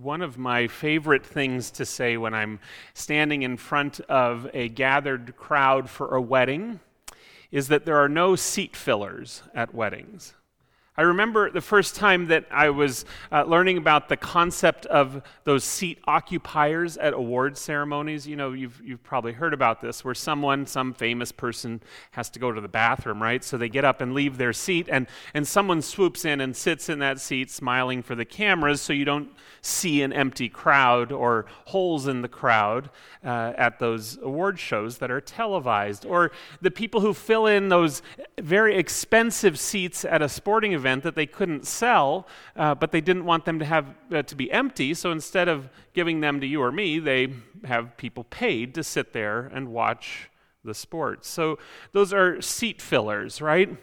one of my favorite things to say when I'm standing in front of a gathered crowd for a wedding is that there are no seat fillers at weddings. I remember the first time that I was uh, learning about the concept of those seat occupiers at award ceremonies. You know, you've, you've probably heard about this, where someone, some famous person, has to go to the bathroom, right? So they get up and leave their seat, and, and someone swoops in and sits in that seat, smiling for the cameras, so you don't see an empty crowd or holes in the crowd uh, at those award shows that are televised. Or the people who fill in those very expensive seats at a sporting event that they couldn't sell, uh, but they didn't want them to have uh, to be empty. So instead of giving them to you or me, they have people paid to sit there and watch the sports. So those are seat fillers, right?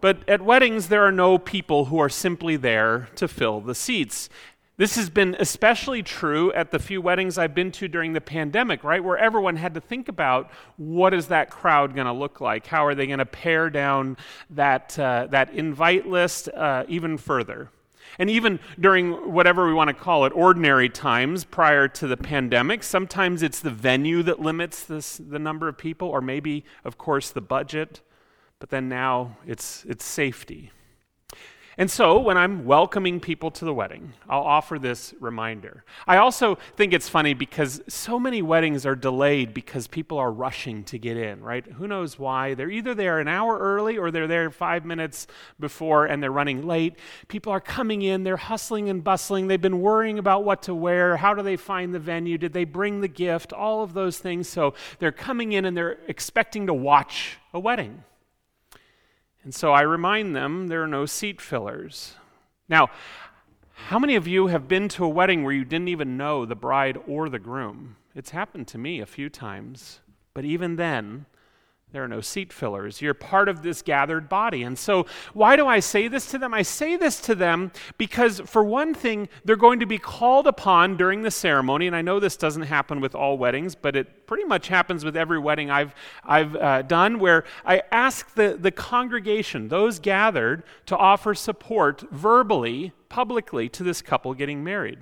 But at weddings, there are no people who are simply there to fill the seats. This has been especially true at the few weddings I've been to during the pandemic, right? Where everyone had to think about what is that crowd going to look like? How are they going to pare down that, uh, that invite list uh, even further? And even during whatever we want to call it, ordinary times prior to the pandemic, sometimes it's the venue that limits this, the number of people, or maybe, of course, the budget. But then now it's, it's safety. And so, when I'm welcoming people to the wedding, I'll offer this reminder. I also think it's funny because so many weddings are delayed because people are rushing to get in, right? Who knows why? They're either there an hour early or they're there five minutes before and they're running late. People are coming in, they're hustling and bustling. They've been worrying about what to wear. How do they find the venue? Did they bring the gift? All of those things. So, they're coming in and they're expecting to watch a wedding. And so I remind them there are no seat fillers. Now, how many of you have been to a wedding where you didn't even know the bride or the groom? It's happened to me a few times. But even then, there are no seat fillers. You're part of this gathered body. And so, why do I say this to them? I say this to them because, for one thing, they're going to be called upon during the ceremony. And I know this doesn't happen with all weddings, but it pretty much happens with every wedding I've, I've uh, done, where I ask the, the congregation, those gathered, to offer support verbally, publicly, to this couple getting married.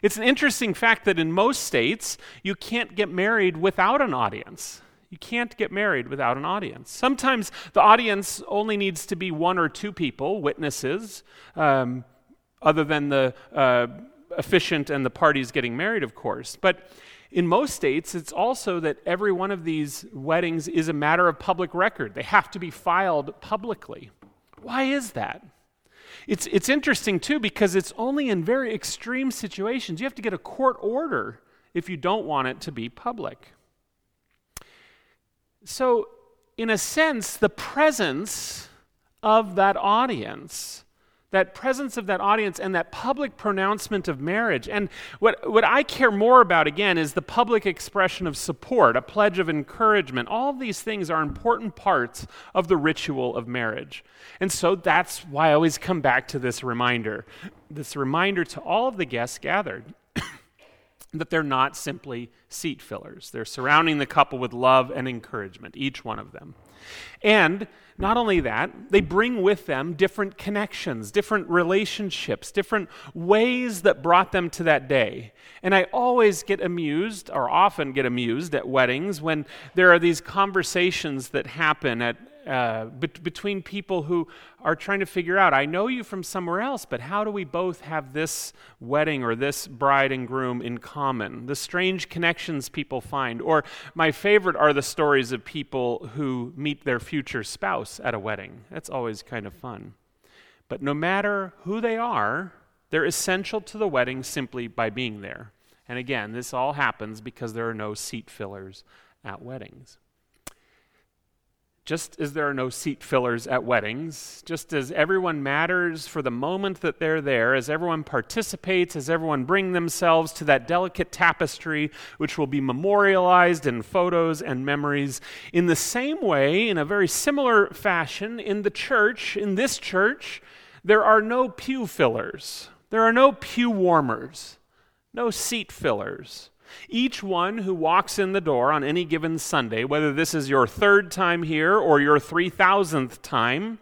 It's an interesting fact that in most states, you can't get married without an audience. You can't get married without an audience. Sometimes the audience only needs to be one or two people, witnesses, um, other than the uh, officiant and the parties getting married, of course. But in most states, it's also that every one of these weddings is a matter of public record. They have to be filed publicly. Why is that? It's, it's interesting, too, because it's only in very extreme situations. You have to get a court order if you don't want it to be public. So, in a sense, the presence of that audience, that presence of that audience and that public pronouncement of marriage. And what, what I care more about, again, is the public expression of support, a pledge of encouragement. All of these things are important parts of the ritual of marriage. And so that's why I always come back to this reminder this reminder to all of the guests gathered that they're not simply seat fillers. They're surrounding the couple with love and encouragement, each one of them. And not only that, they bring with them different connections, different relationships, different ways that brought them to that day. And I always get amused, or often get amused at weddings when there are these conversations that happen at, uh, between people who are trying to figure out I know you from somewhere else, but how do we both have this wedding or this bride and groom in common? The strange connections people find. Or my favorite are the stories of people who meet their future spouse at a wedding. That's always kind of fun. But no matter who they are, they're essential to the wedding simply by being there. And again, this all happens because there are no seat fillers at weddings. Just as there are no seat fillers at weddings, just as everyone matters for the moment that they're there, as everyone participates, as everyone bring themselves to that delicate tapestry which will be memorialized in photos and memories, in the same way, in a very similar fashion, in the church, in this church, there are no pew fillers. There are no pew warmers, no seat fillers. Each one who walks in the door on any given Sunday, whether this is your third time here or your 3,000th time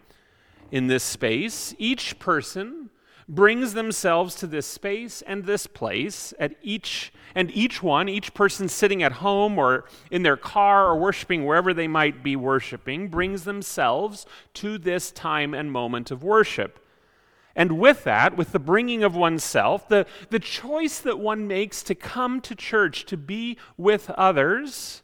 in this space, each person brings themselves to this space and this place at each and each one each person sitting at home or in their car or worshiping wherever they might be worshiping brings themselves to this time and moment of worship and with that with the bringing of oneself the, the choice that one makes to come to church to be with others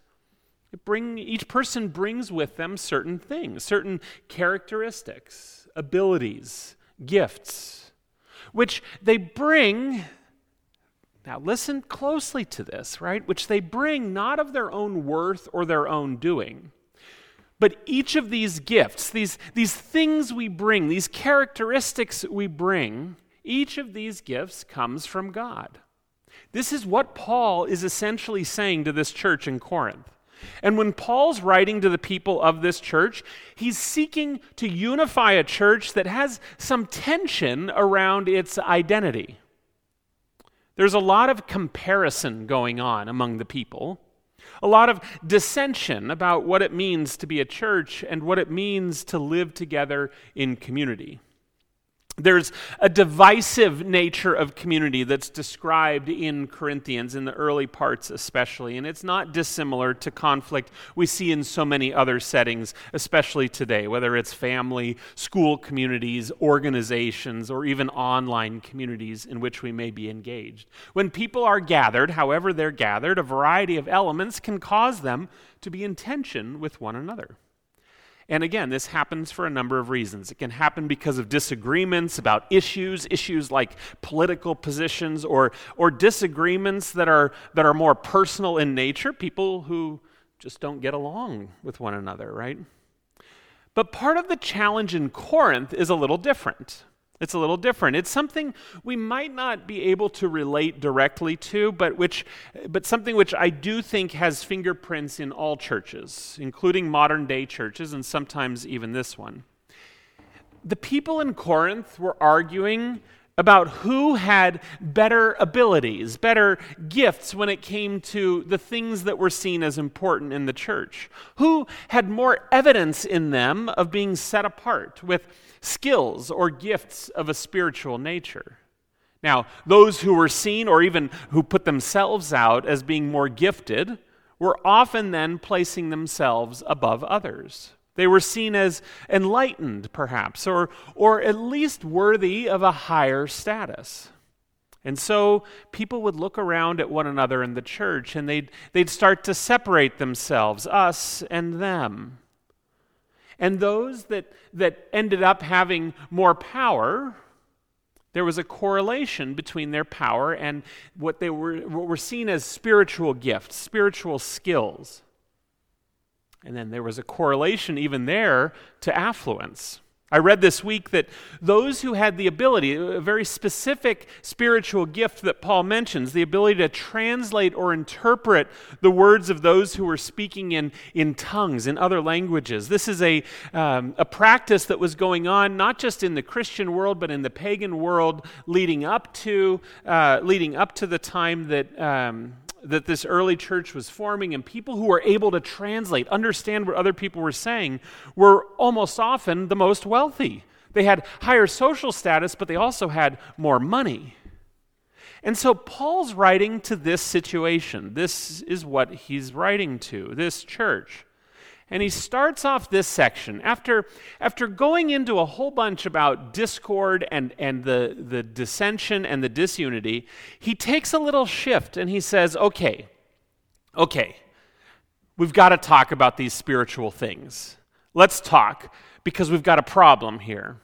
bring, each person brings with them certain things certain characteristics abilities gifts which they bring, now listen closely to this, right? Which they bring not of their own worth or their own doing. But each of these gifts, these, these things we bring, these characteristics we bring, each of these gifts comes from God. This is what Paul is essentially saying to this church in Corinth. And when Paul's writing to the people of this church, he's seeking to unify a church that has some tension around its identity. There's a lot of comparison going on among the people, a lot of dissension about what it means to be a church and what it means to live together in community. There's a divisive nature of community that's described in Corinthians, in the early parts especially, and it's not dissimilar to conflict we see in so many other settings, especially today, whether it's family, school communities, organizations, or even online communities in which we may be engaged. When people are gathered, however they're gathered, a variety of elements can cause them to be in tension with one another. And again, this happens for a number of reasons. It can happen because of disagreements about issues, issues like political positions, or, or disagreements that are, that are more personal in nature, people who just don't get along with one another, right? But part of the challenge in Corinth is a little different. It's a little different. It's something we might not be able to relate directly to, but, which, but something which I do think has fingerprints in all churches, including modern day churches, and sometimes even this one. The people in Corinth were arguing about who had better abilities, better gifts when it came to the things that were seen as important in the church. Who had more evidence in them of being set apart with skills or gifts of a spiritual nature. Now, those who were seen or even who put themselves out as being more gifted were often then placing themselves above others. They were seen as enlightened, perhaps, or, or at least worthy of a higher status. And so people would look around at one another in the church and they'd, they'd start to separate themselves, us and them. And those that, that ended up having more power, there was a correlation between their power and what they were, what were seen as spiritual gifts, spiritual skills. And then there was a correlation even there to affluence. I read this week that those who had the ability, a very specific spiritual gift that Paul mentions, the ability to translate or interpret the words of those who were speaking in, in tongues, in other languages. This is a, um, a practice that was going on not just in the Christian world, but in the pagan world leading up to, uh, leading up to the time that. Um, that this early church was forming, and people who were able to translate, understand what other people were saying, were almost often the most wealthy. They had higher social status, but they also had more money. And so Paul's writing to this situation. This is what he's writing to, this church. And he starts off this section after, after going into a whole bunch about discord and, and the, the dissension and the disunity. He takes a little shift and he says, okay, okay, we've got to talk about these spiritual things. Let's talk because we've got a problem here.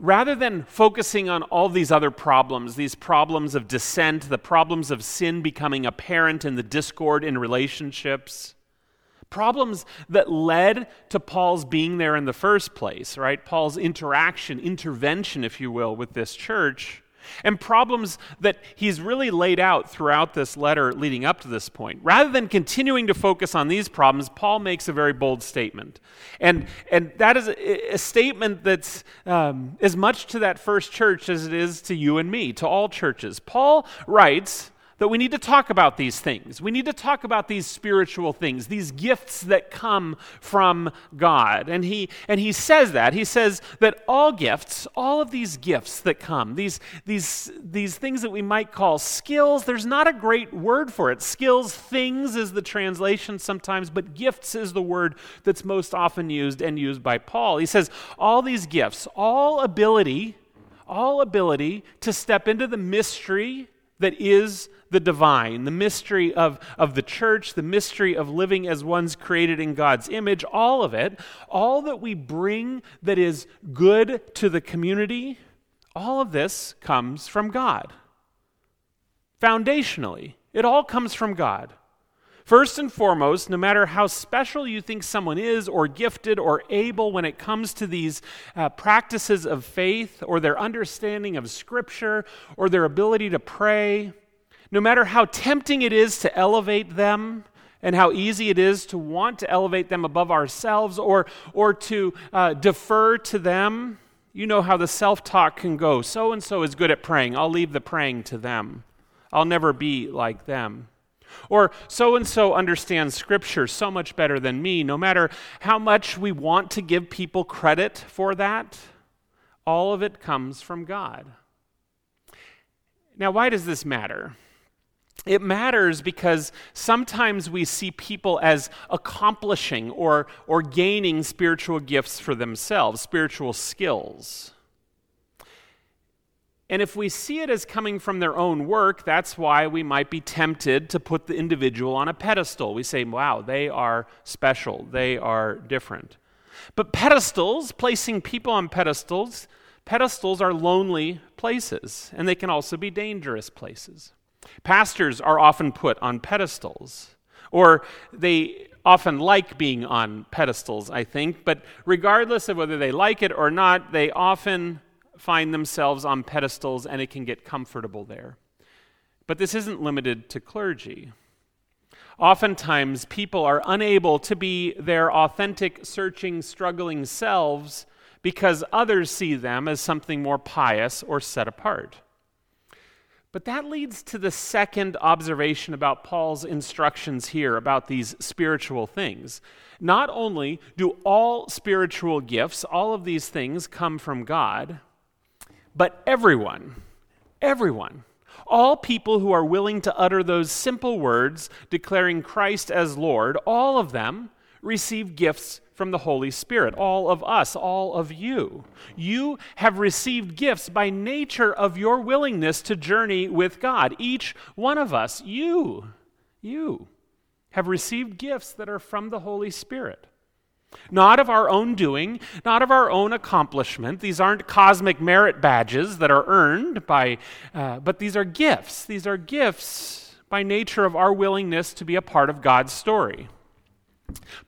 Rather than focusing on all these other problems, these problems of dissent, the problems of sin becoming apparent in the discord in relationships, Problems that led to Paul's being there in the first place, right? Paul's interaction, intervention, if you will, with this church. And problems that he's really laid out throughout this letter leading up to this point. Rather than continuing to focus on these problems, Paul makes a very bold statement. And, and that is a, a statement that's um, as much to that first church as it is to you and me, to all churches. Paul writes that we need to talk about these things. We need to talk about these spiritual things, these gifts that come from God. And he, and he says that. He says that all gifts, all of these gifts that come, these, these, these things that we might call skills, there's not a great word for it. Skills, things is the translation sometimes, but gifts is the word that's most often used and used by Paul. He says all these gifts, all ability, all ability to step into the mystery that is the divine, the mystery of, of the church, the mystery of living as one's created in God's image, all of it, all that we bring that is good to the community, all of this comes from God. Foundationally, it all comes from God. First and foremost, no matter how special you think someone is, or gifted, or able when it comes to these uh, practices of faith, or their understanding of Scripture, or their ability to pray, no matter how tempting it is to elevate them, and how easy it is to want to elevate them above ourselves or, or to uh, defer to them, you know how the self talk can go. So and so is good at praying. I'll leave the praying to them. I'll never be like them. Or so and so understands Scripture so much better than me, no matter how much we want to give people credit for that, all of it comes from God. Now, why does this matter? It matters because sometimes we see people as accomplishing or, or gaining spiritual gifts for themselves, spiritual skills. And if we see it as coming from their own work, that's why we might be tempted to put the individual on a pedestal. We say, wow, they are special, they are different. But pedestals, placing people on pedestals, pedestals are lonely places, and they can also be dangerous places. Pastors are often put on pedestals, or they often like being on pedestals, I think, but regardless of whether they like it or not, they often find themselves on pedestals and it can get comfortable there. But this isn't limited to clergy. Oftentimes, people are unable to be their authentic, searching, struggling selves because others see them as something more pious or set apart. But that leads to the second observation about Paul's instructions here about these spiritual things. Not only do all spiritual gifts, all of these things, come from God, but everyone, everyone, all people who are willing to utter those simple words declaring Christ as Lord, all of them receive gifts from the Holy Spirit. All of us, all of you. You have received gifts by nature of your willingness to journey with God. Each one of us, you, you, have received gifts that are from the Holy Spirit. Not of our own doing, not of our own accomplishment. These aren't cosmic merit badges that are earned by, uh, but these are gifts. These are gifts by nature of our willingness to be a part of God's story.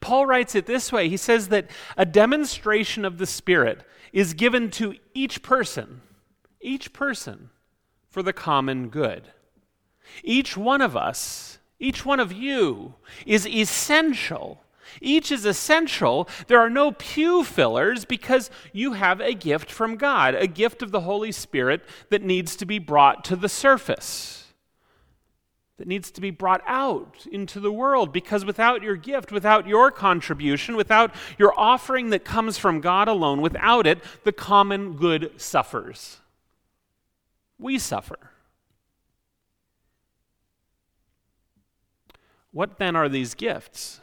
Paul writes it this way He says that a demonstration of the Spirit is given to each person, each person, for the common good. Each one of us, each one of you, is essential each is essential. There are no pew fillers because you have a gift from God, a gift of the Holy Spirit that needs to be brought to the surface, that needs to be brought out into the world. Because without your gift, without your contribution, without your offering that comes from God alone, without it, the common good suffers. We suffer. What then are these gifts?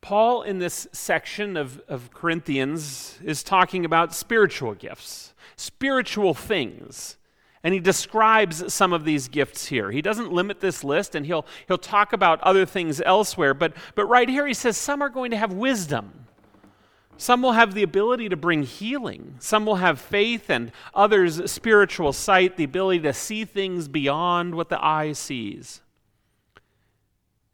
Paul, in this section of, of Corinthians, is talking about spiritual gifts, spiritual things. And he describes some of these gifts here. He doesn't limit this list, and he'll, he'll talk about other things elsewhere. But, but right here, he says some are going to have wisdom. Some will have the ability to bring healing. Some will have faith, and others spiritual sight, the ability to see things beyond what the eye sees.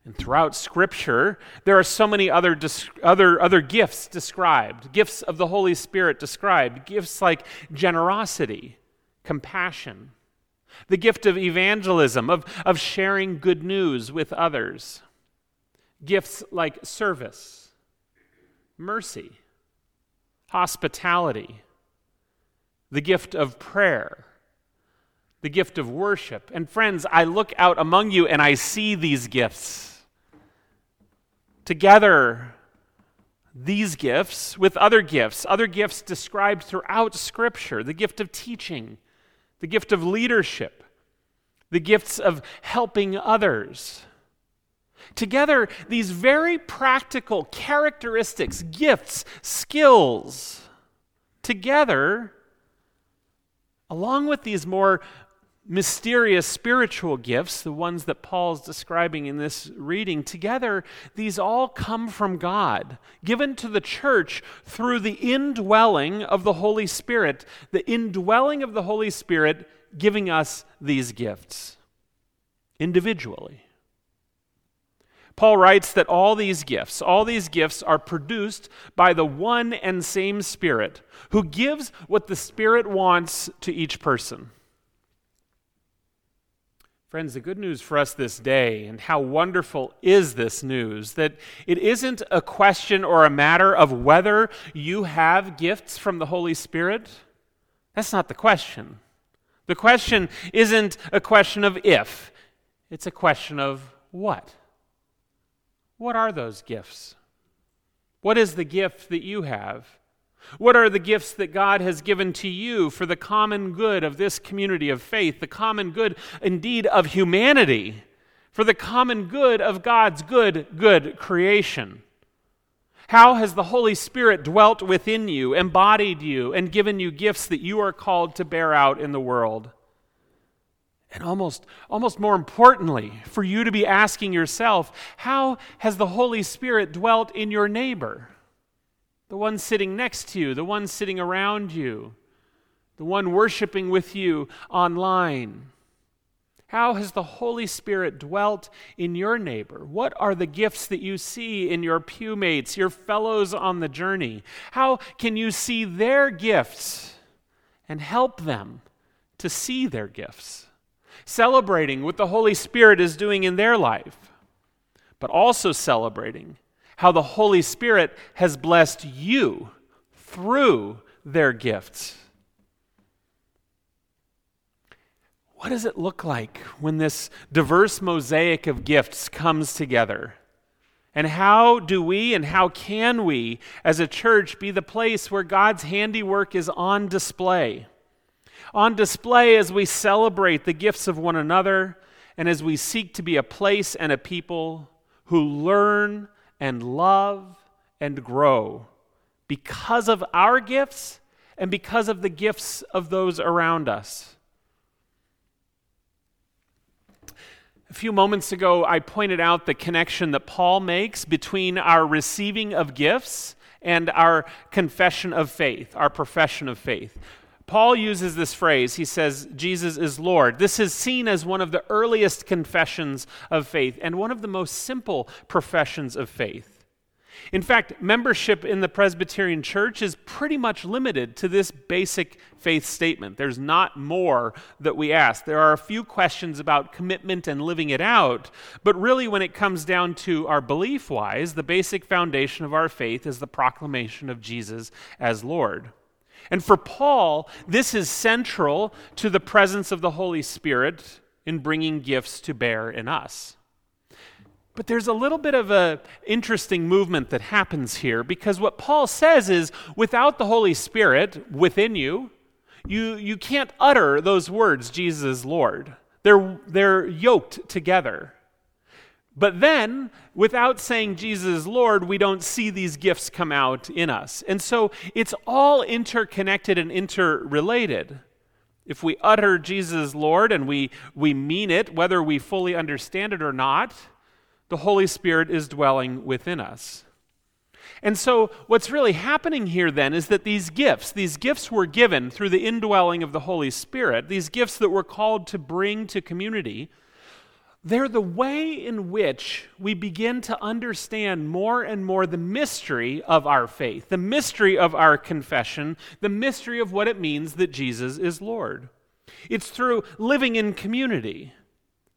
And throughout Scripture, there are so many other, other, other gifts described, gifts of the Holy Spirit described, gifts like generosity, compassion, the gift of evangelism, of, of sharing good news with others, gifts like service, mercy, hospitality, the gift of prayer the gift of worship. And friends, I look out among you and I see these gifts. Together, these gifts with other gifts, other gifts described throughout Scripture the gift of teaching, the gift of leadership, the gifts of helping others. Together, these very practical characteristics, gifts, skills, together, along with these more mysterious spiritual gifts, the ones that Paul's describing in this reading, together, these all come from God, given to the church through the indwelling of the Holy Spirit, the indwelling of the Holy Spirit giving us these gifts individually. Paul writes that all these gifts, all these gifts are produced by the one and same Spirit who gives what the Spirit wants to each person. Friends, the good news for us this day, and how wonderful is this news, that it isn't a question or a matter of whether you have gifts from the Holy Spirit. That's not the question. The question isn't a question of if, it's a question of what. What are those gifts? What is the gift that you have? What are the gifts that God has given to you for the common good of this community of faith, the common good, indeed, of humanity, for the common good of God's good, good creation? How has the Holy Spirit dwelt within you, embodied you, and given you gifts that you are called to bear out in the world? And almost, almost more importantly, for you to be asking yourself, how has the Holy Spirit dwelt in your neighbor? The one sitting next to you, the one sitting around you, the one worshiping with you online? How has the Holy Spirit dwelt in your neighbor? What are the gifts that you see in your pewmates, your fellows on the journey? How can you see their gifts and help them to see their gifts? Celebrating what the Holy Spirit is doing in their life, but also celebrating how the Holy Spirit has blessed you through their gifts. What does it look like when this diverse mosaic of gifts comes together? And how do we and how can we, as a church, be the place where God's handiwork is on display? On display as we celebrate the gifts of one another and as we seek to be a place and a people who learn and love and grow because of our gifts and because of the gifts of those around us. A few moments ago, I pointed out the connection that Paul makes between our receiving of gifts and our confession of faith, our profession of faith. Paul uses this phrase. He says, Jesus is Lord. This is seen as one of the earliest confessions of faith and one of the most simple professions of faith. In fact, membership in the Presbyterian Church is pretty much limited to this basic faith statement. There's not more that we ask. There are a few questions about commitment and living it out, but really, when it comes down to our belief wise, the basic foundation of our faith is the proclamation of Jesus as Lord. And for Paul, this is central to the presence of the Holy Spirit in bringing gifts to bear in us. But there's a little bit of an interesting movement that happens here because what Paul says is without the Holy Spirit within you, you, you can't utter those words, Jesus Lord. They're, they're yoked together. But then, without saying Jesus Lord, we don't see these gifts come out in us. And so it's all interconnected and interrelated. If we utter Jesus Lord and we, we mean it, whether we fully understand it or not, the Holy Spirit is dwelling within us. And so, what's really happening here then is that these gifts, these gifts were given through the indwelling of the Holy Spirit, these gifts that we're called to bring to community, they're the way in which we begin to understand more and more the mystery of our faith, the mystery of our confession, the mystery of what it means that Jesus is Lord. It's through living in community,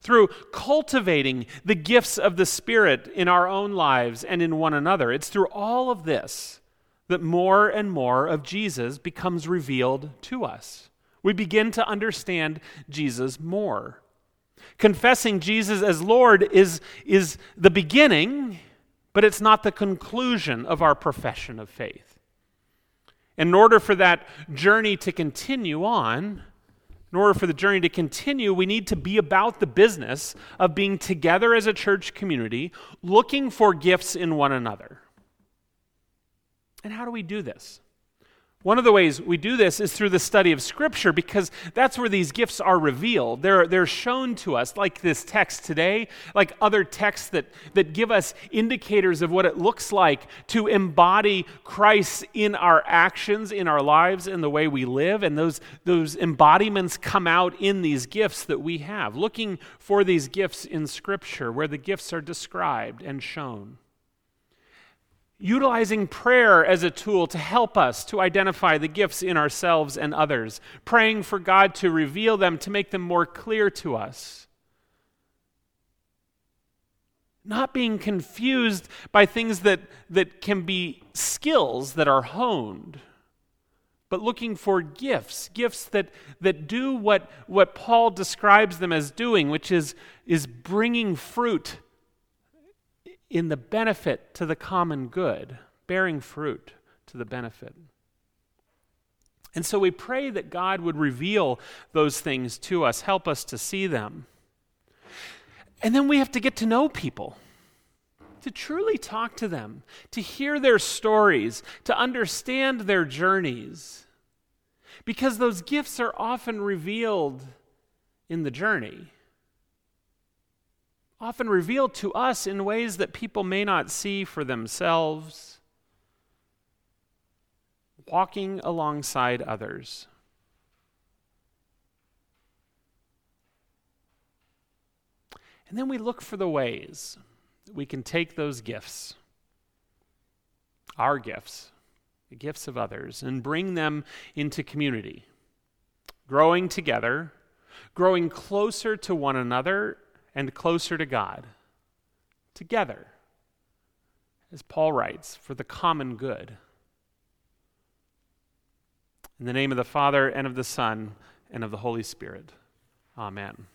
through cultivating the gifts of the Spirit in our own lives and in one another. It's through all of this that more and more of Jesus becomes revealed to us. We begin to understand Jesus more. Confessing Jesus as Lord is, is the beginning, but it's not the conclusion of our profession of faith. In order for that journey to continue on, in order for the journey to continue, we need to be about the business of being together as a church community, looking for gifts in one another. And how do we do this? One of the ways we do this is through the study of Scripture because that's where these gifts are revealed. They're, they're shown to us, like this text today, like other texts that, that give us indicators of what it looks like to embody Christ in our actions, in our lives, in the way we live. And those, those embodiments come out in these gifts that we have. Looking for these gifts in Scripture, where the gifts are described and shown utilizing prayer as a tool to help us to identify the gifts in ourselves and others, praying for God to reveal them, to make them more clear to us. Not being confused by things that, that can be skills that are honed, but looking for gifts, gifts that, that do what, what Paul describes them as doing, which is, is bringing fruit in the benefit to the common good, bearing fruit to the benefit. And so we pray that God would reveal those things to us, help us to see them. And then we have to get to know people, to truly talk to them, to hear their stories, to understand their journeys. Because those gifts are often revealed in the journey often revealed to us in ways that people may not see for themselves, walking alongside others. And then we look for the ways that we can take those gifts, our gifts, the gifts of others, and bring them into community, growing together, growing closer to one another and closer to God together, as Paul writes, for the common good. In the name of the Father, and of the Son, and of the Holy Spirit. Amen.